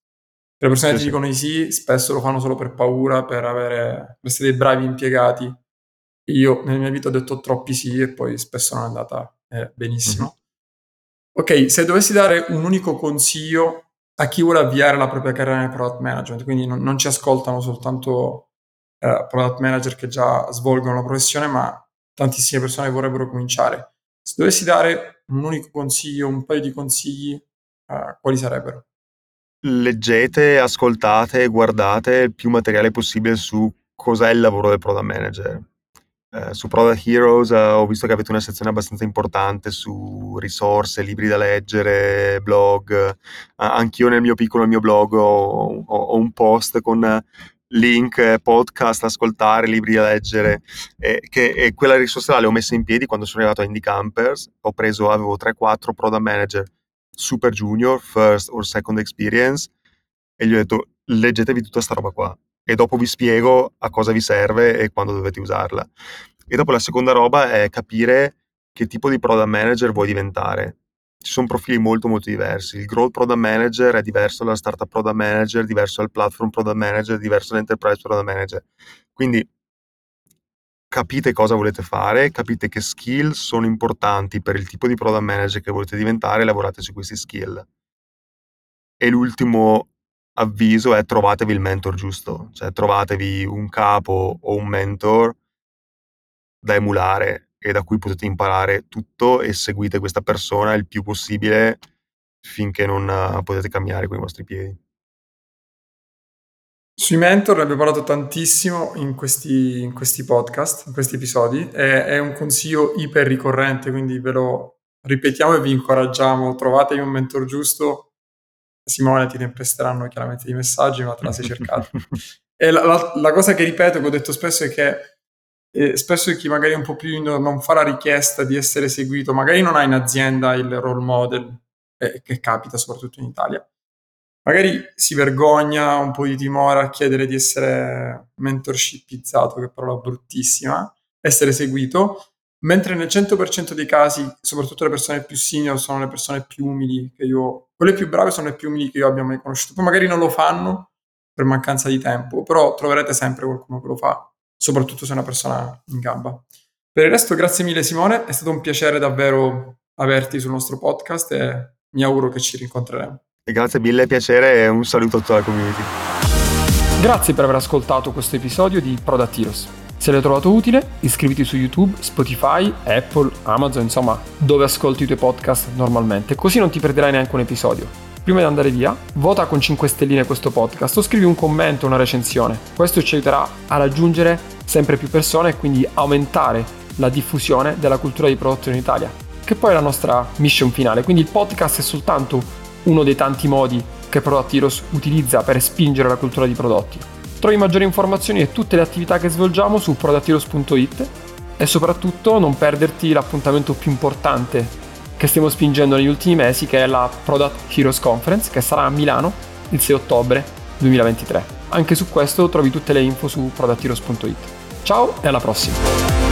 S2: Le persone che sì, ti dicono di sì spesso lo fanno solo per paura, per, avere, per essere dei bravi impiegati io nella mia vita ho detto troppi sì e poi spesso non è andata eh, benissimo. Mm-hmm. Ok, se dovessi dare un unico consiglio a chi vuole avviare la propria carriera nel product management, quindi non, non ci ascoltano soltanto eh, product manager che già svolgono la professione, ma tantissime persone vorrebbero cominciare. Se dovessi dare un unico consiglio, un paio di consigli, eh, quali sarebbero?
S1: Leggete, ascoltate, guardate il più materiale possibile su cos'è il lavoro del product manager eh, su Product Heroes eh, ho visto che avete una sezione abbastanza importante su risorse, libri da leggere, blog. Eh, anch'io nel mio piccolo mio blog ho, ho, ho un post con link, podcast, ascoltare, libri da leggere. E, che, e quella risorsa là le ho messe in piedi quando sono arrivato a Indie Campers. Ho preso, avevo 3-4 product manager super junior, first or second experience, e gli ho detto leggetevi tutta sta roba qua e dopo vi spiego a cosa vi serve e quando dovete usarla. E dopo la seconda roba è capire che tipo di product manager vuoi diventare. Ci sono profili molto molto diversi. Il growth product manager è diverso dalla startup product manager, diverso dal platform product manager, diverso dall'enterprise product manager. Quindi capite cosa volete fare, capite che skill sono importanti per il tipo di product manager che volete diventare lavorate su questi skill. E l'ultimo avviso è trovatevi il mentor giusto, cioè trovatevi un capo o un mentor da emulare e da cui potete imparare tutto e seguite questa persona il più possibile finché non uh, potete cambiare con i vostri piedi.
S2: Sui mentor ne abbiamo parlato tantissimo in questi, in questi podcast, in questi episodi, è, è un consiglio iper ricorrente, quindi ve lo ripetiamo e vi incoraggiamo, trovatevi un mentor giusto, Simone ti tempesteranno chiaramente di messaggi, ma te la sei cercata. e la, la, la, cosa che ripeto, che ho detto spesso, è che eh, spesso chi magari è un po' più non fa la richiesta di essere seguito, magari non ha in azienda il role model, eh, che capita soprattutto in Italia, magari si vergogna, un po' di timore a chiedere di essere mentorshipizzato, che parola bruttissima, essere seguito, mentre nel 100% dei casi, soprattutto le persone più senior sono le persone più umili che io, quelle più brave sono le più umili che io abbia mai conosciuto. Poi magari non lo fanno per mancanza di tempo, però troverete sempre qualcuno che lo fa, soprattutto se è una persona in gamba. Per il resto, grazie mille Simone, è stato un piacere davvero averti sul nostro podcast e mi auguro che ci rincontreremo.
S1: Grazie mille, piacere e un saluto a tutta la community.
S2: Grazie per aver ascoltato questo episodio di Product Heroes. Se l'hai trovato utile, iscriviti su YouTube, Spotify, Apple, Amazon, insomma, dove ascolti i tuoi podcast normalmente, così non ti perderai neanche un episodio. Prima di andare via, vota con 5 stelline questo podcast o scrivi un commento, una recensione. Questo ci aiuterà a raggiungere sempre più persone e quindi aumentare la diffusione della cultura di prodotto in Italia, che poi è la nostra mission finale. Quindi il podcast è soltanto uno dei tanti modi che Heroes utilizza per spingere la cultura di prodotti. Trovi maggiori informazioni e tutte le attività che svolgiamo su productheroes.it e soprattutto non perderti l'appuntamento più importante che stiamo spingendo negli ultimi mesi che è la Product Heroes Conference che sarà a Milano il 6 ottobre 2023. Anche su questo trovi tutte le info su productheroes.it. Ciao e alla prossima!